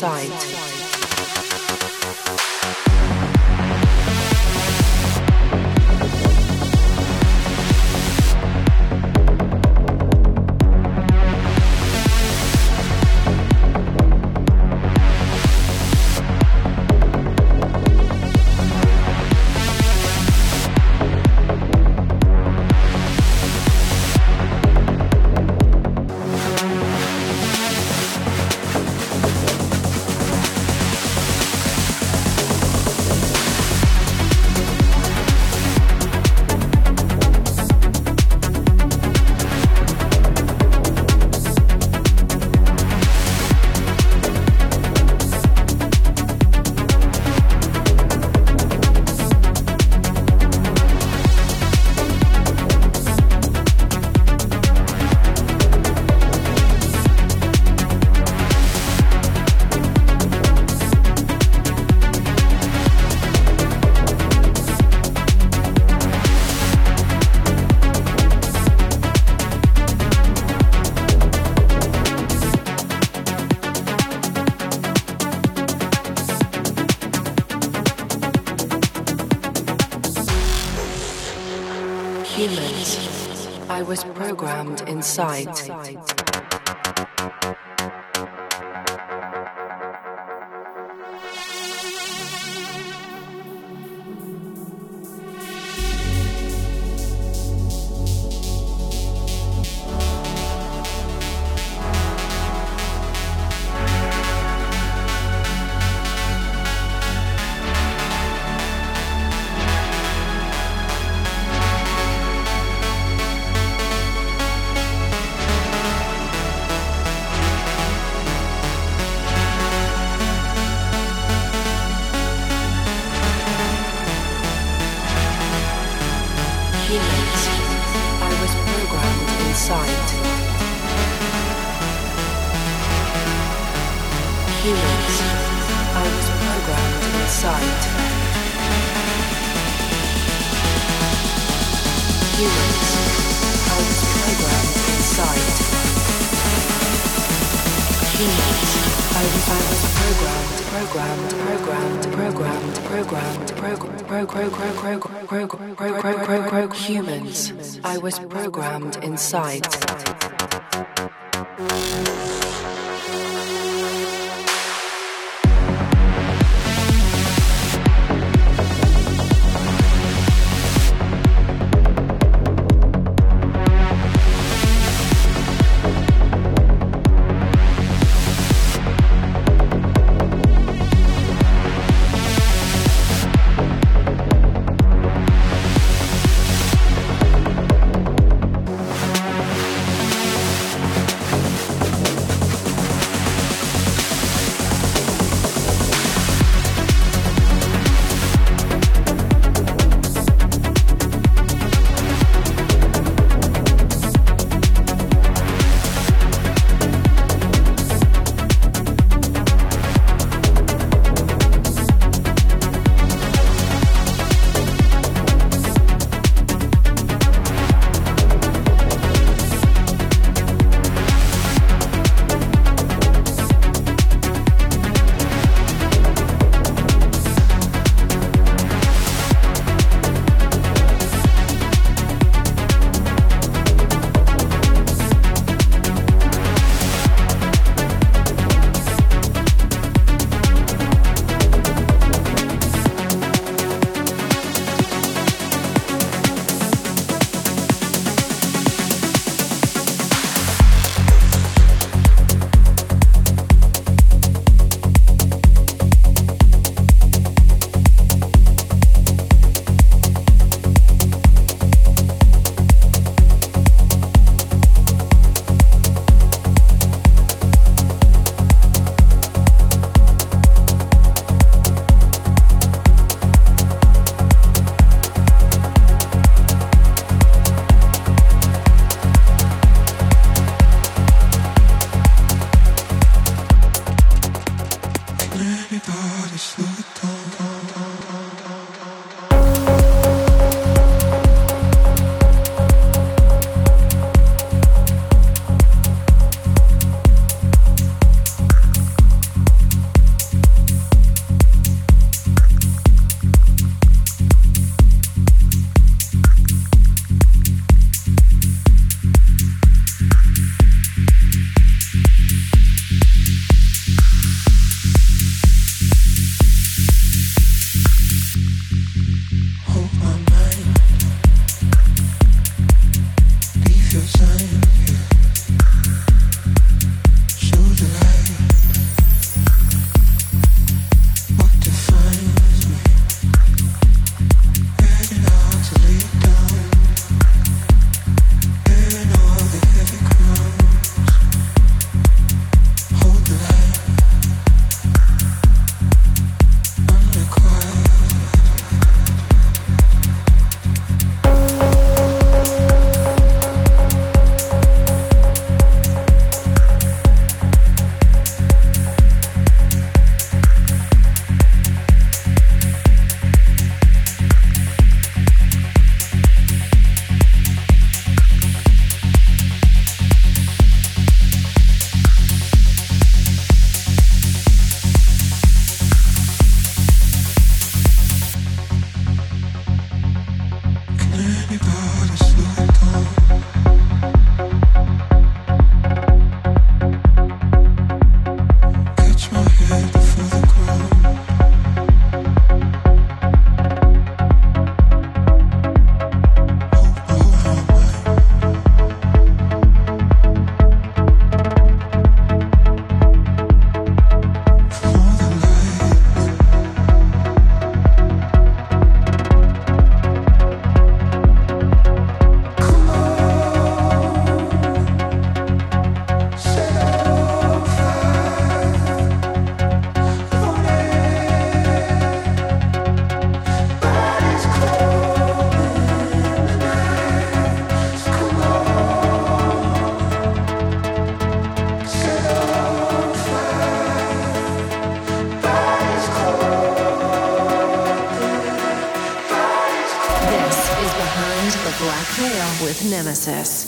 Programmed inside. Humans I was programmed inside. Nemesis.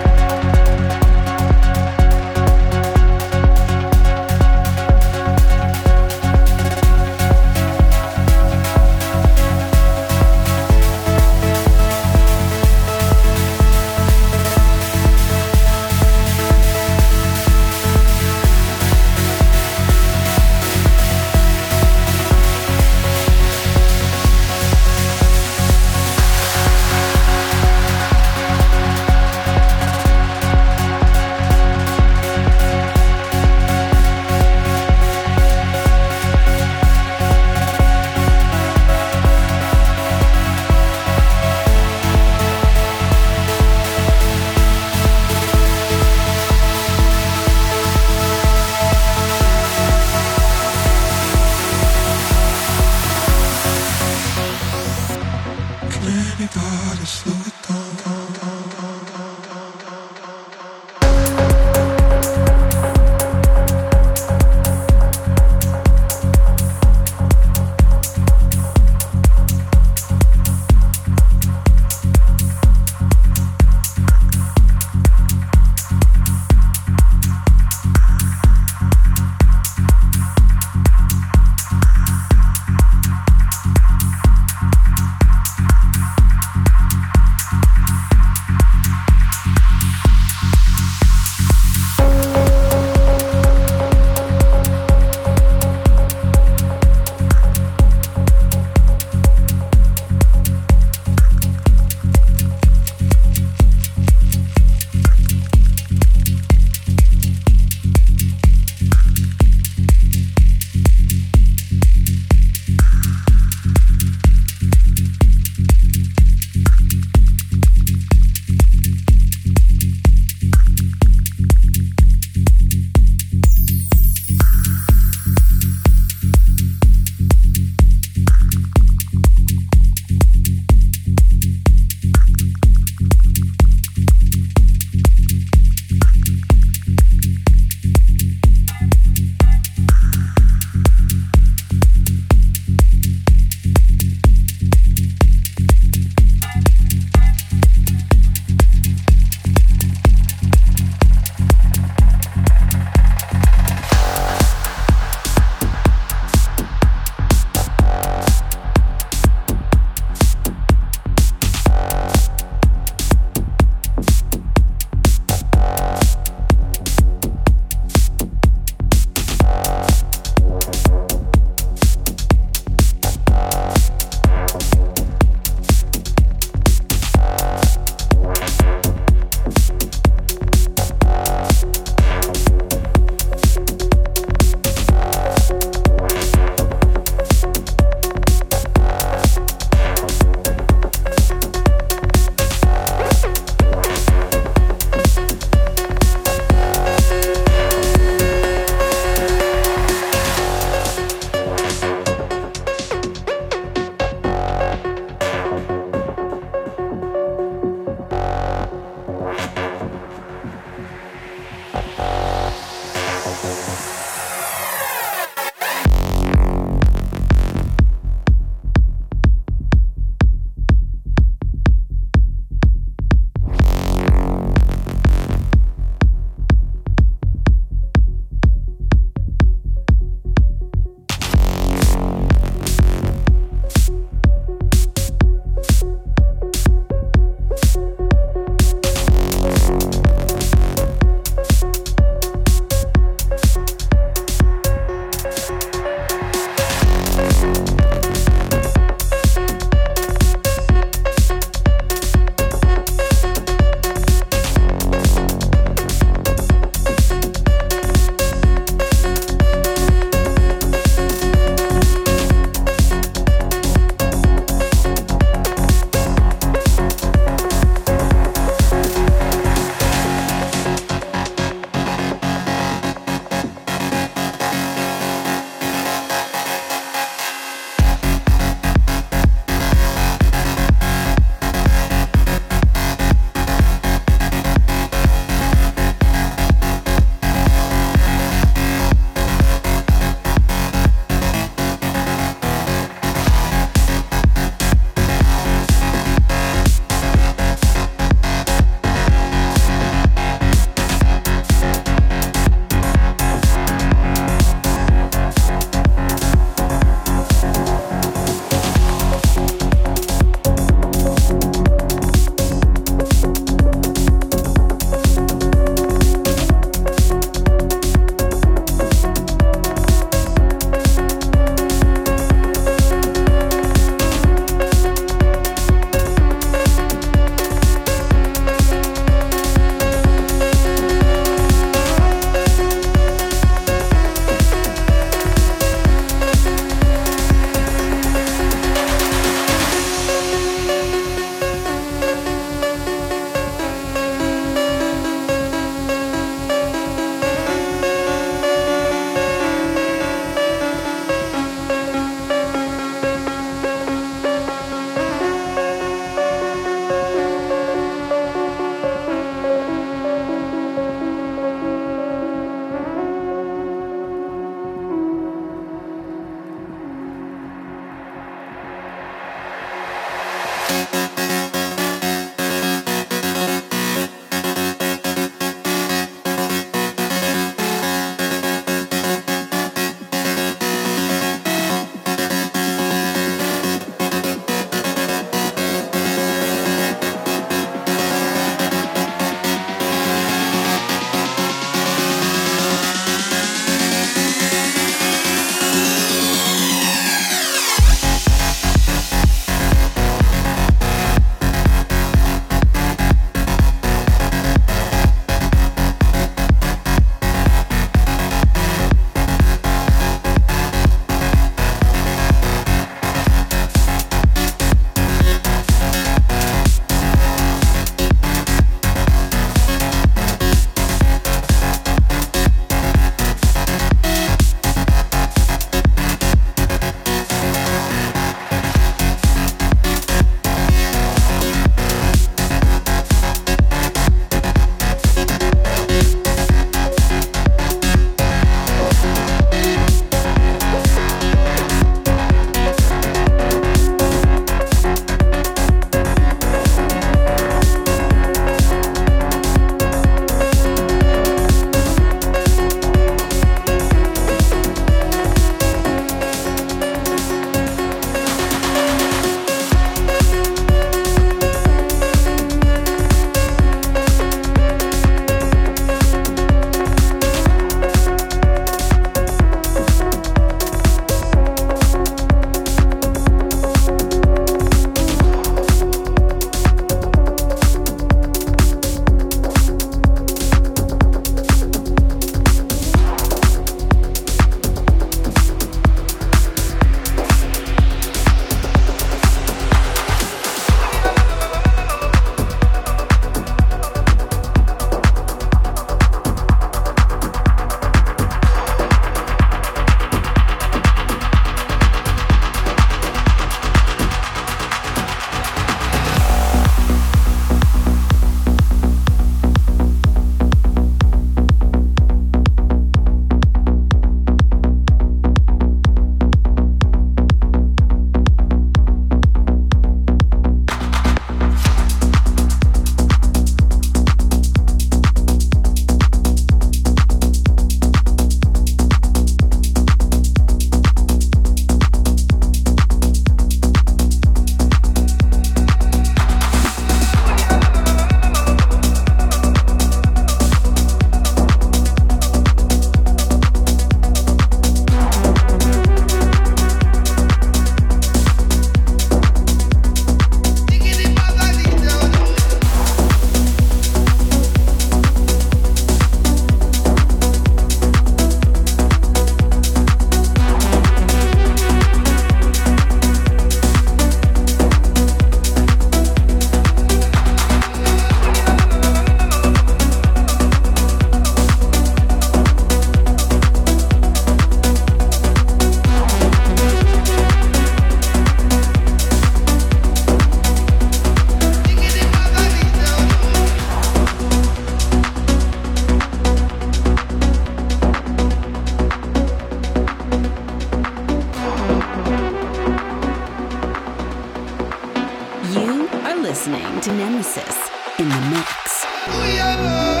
listening to Nemesis in the Mix.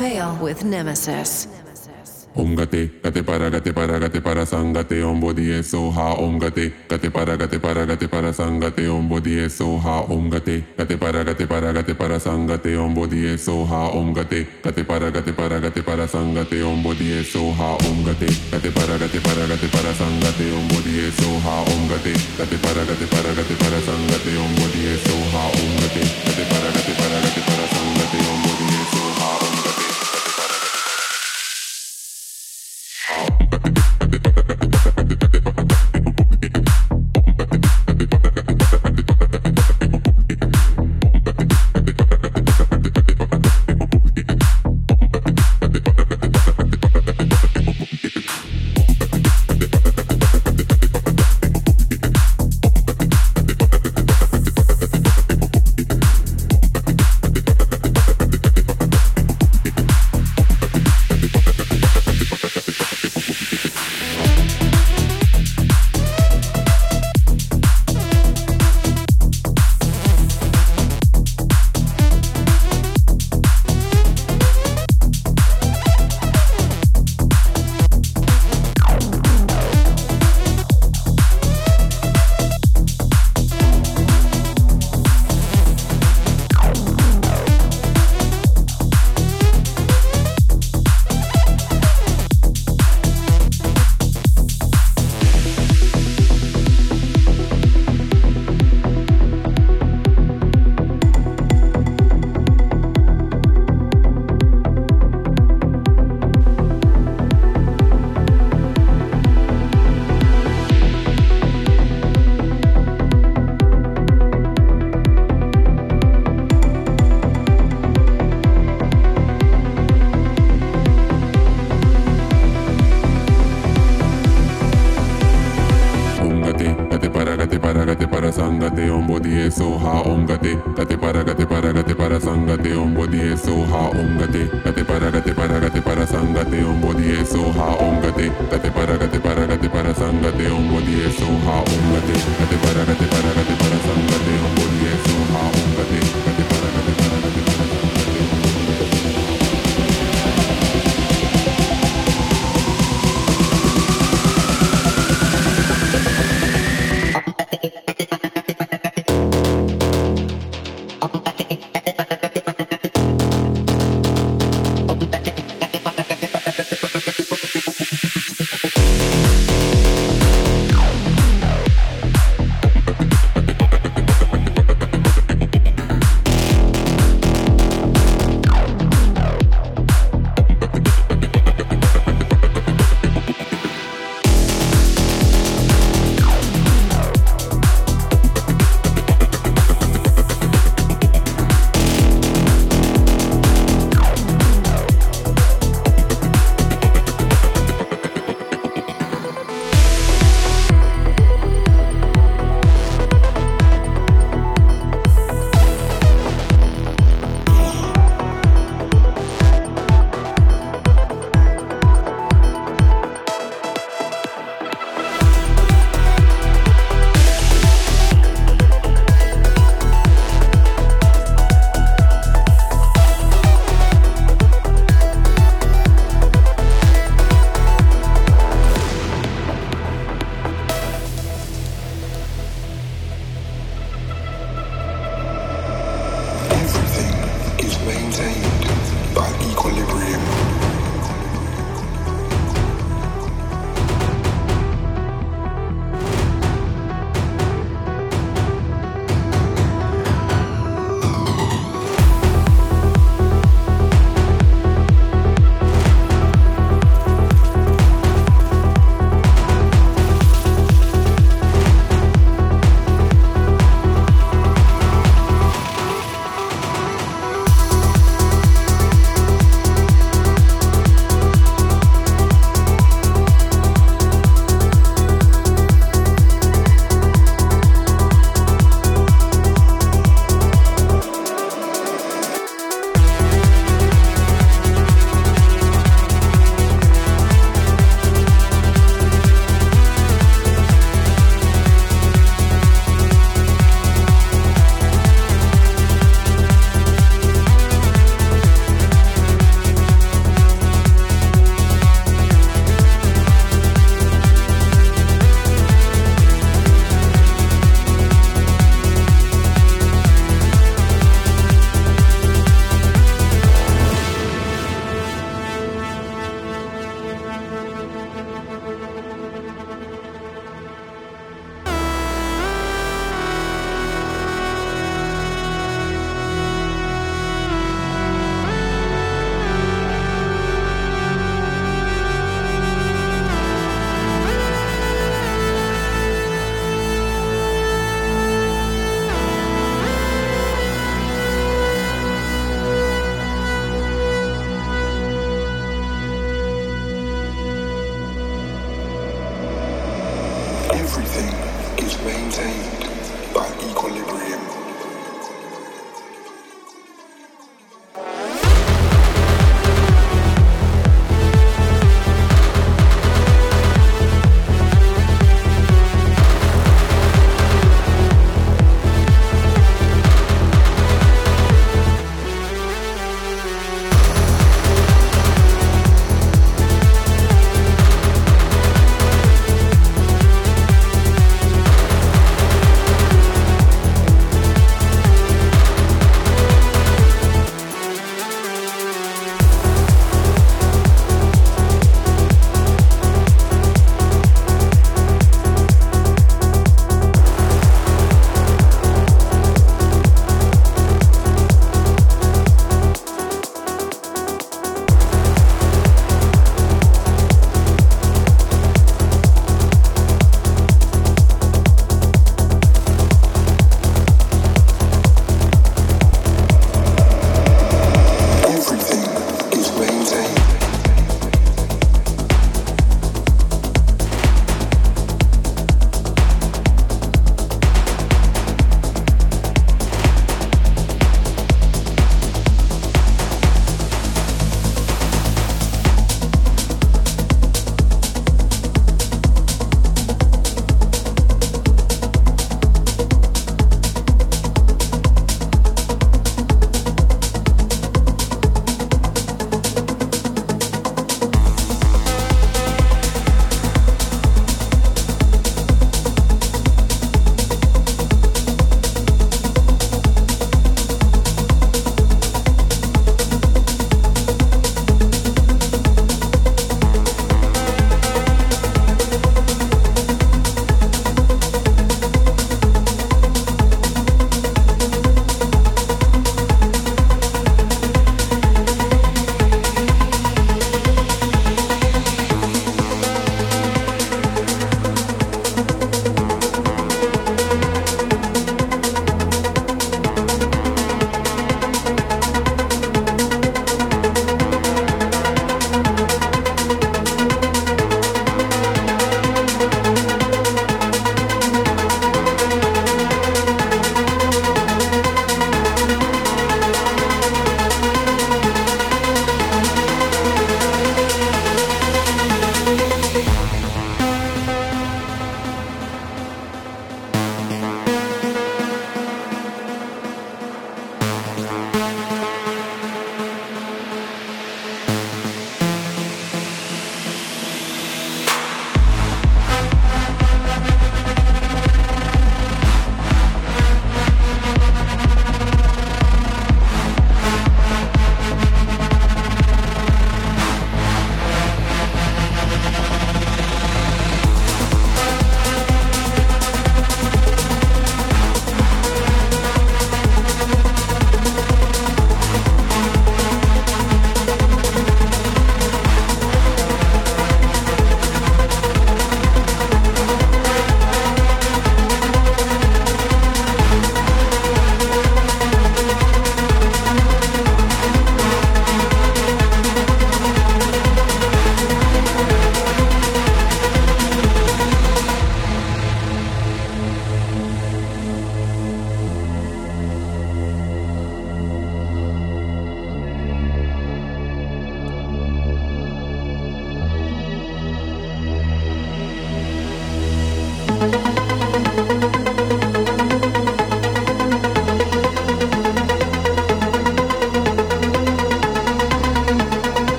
With Nemesis. Gate, para, gate para, gate para sangate body so gate, para, gate para, gate para sangate body so gate, para, gate para, gate para sangate body so gate, para, gate para, gate para sangate body so gate, para, gate para, gate para sangate body so gate, para, gate para, gate para sangate body so gate, para, gate para, gate para sangate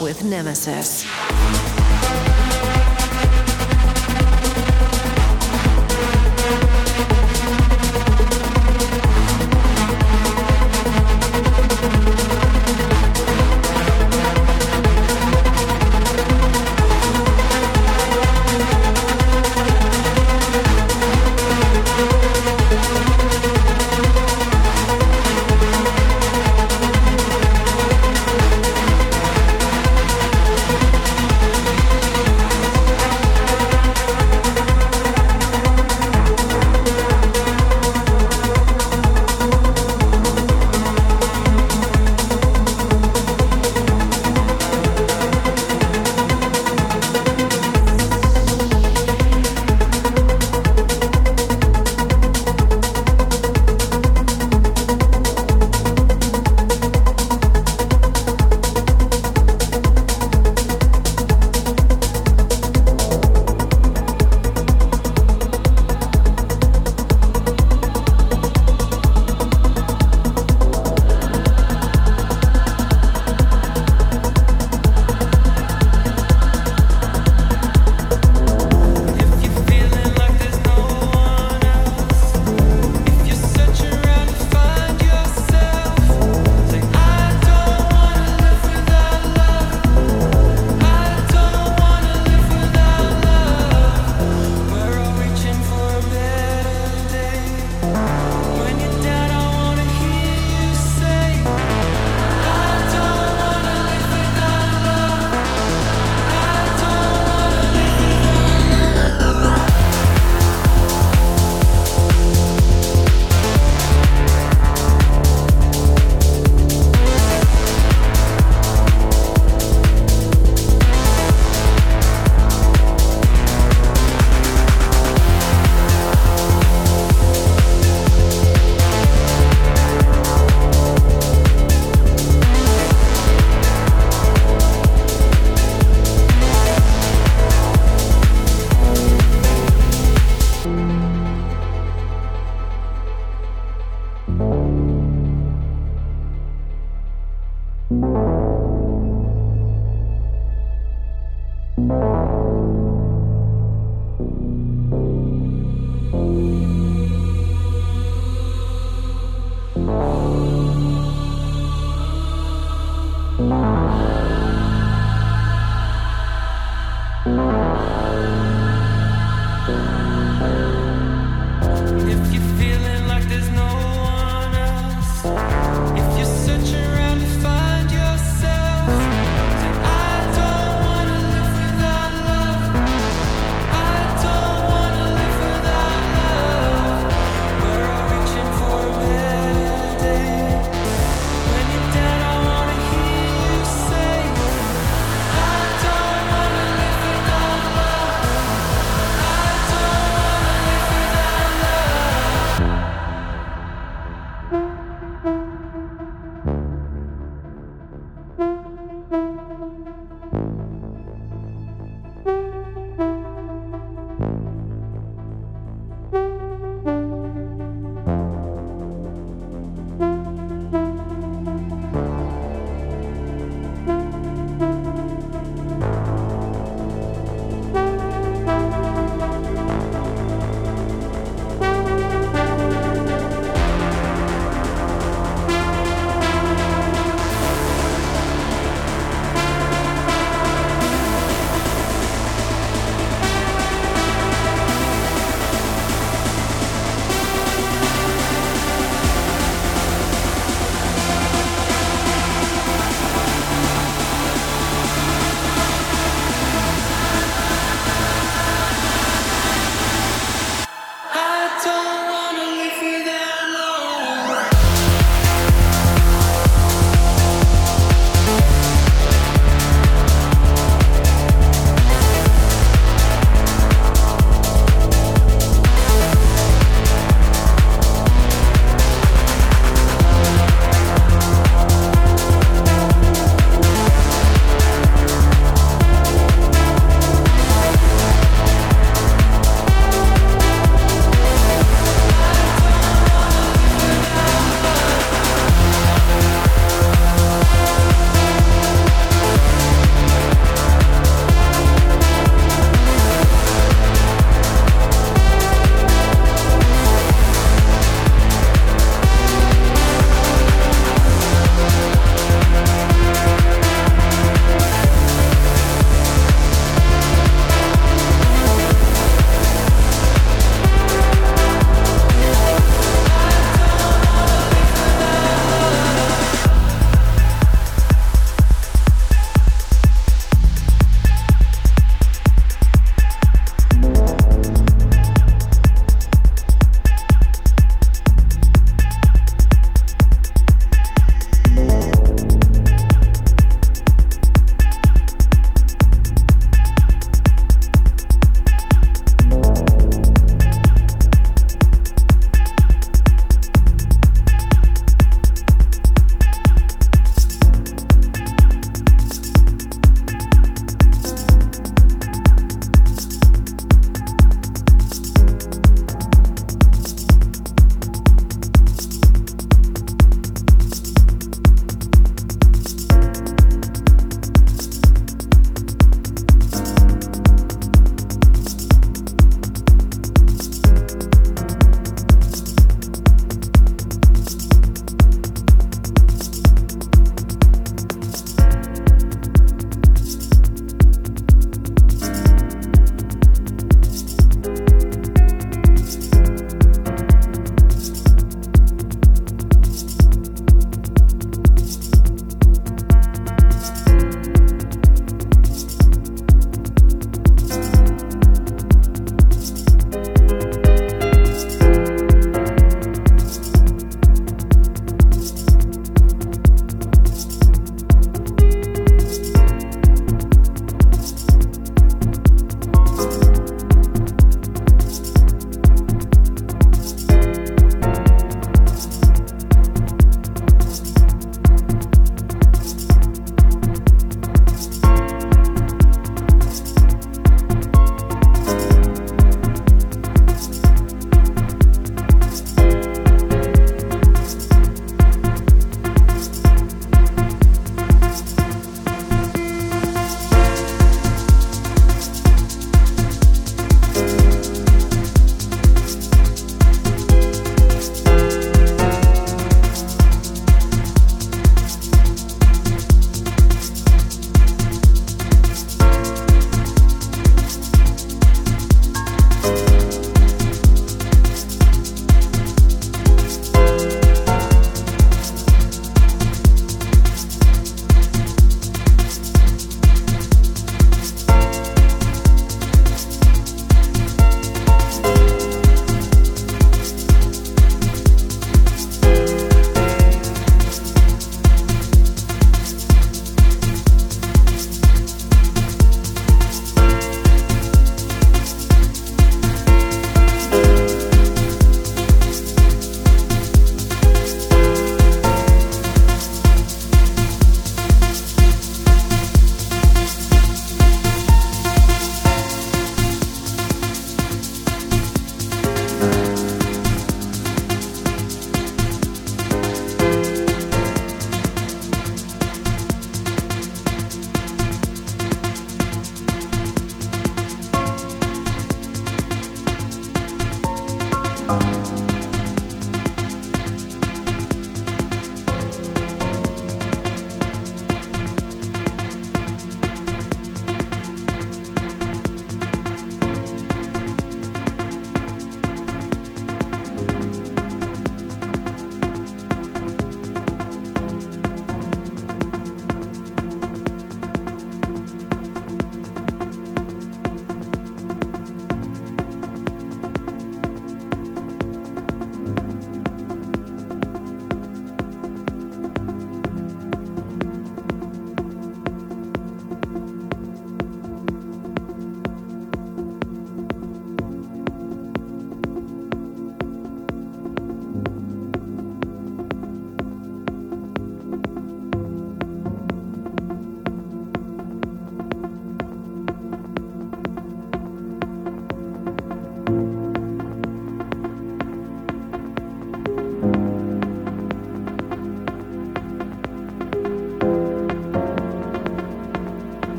with Nemesis.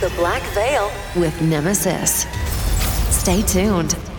The Black Veil with Nemesis. Stay tuned.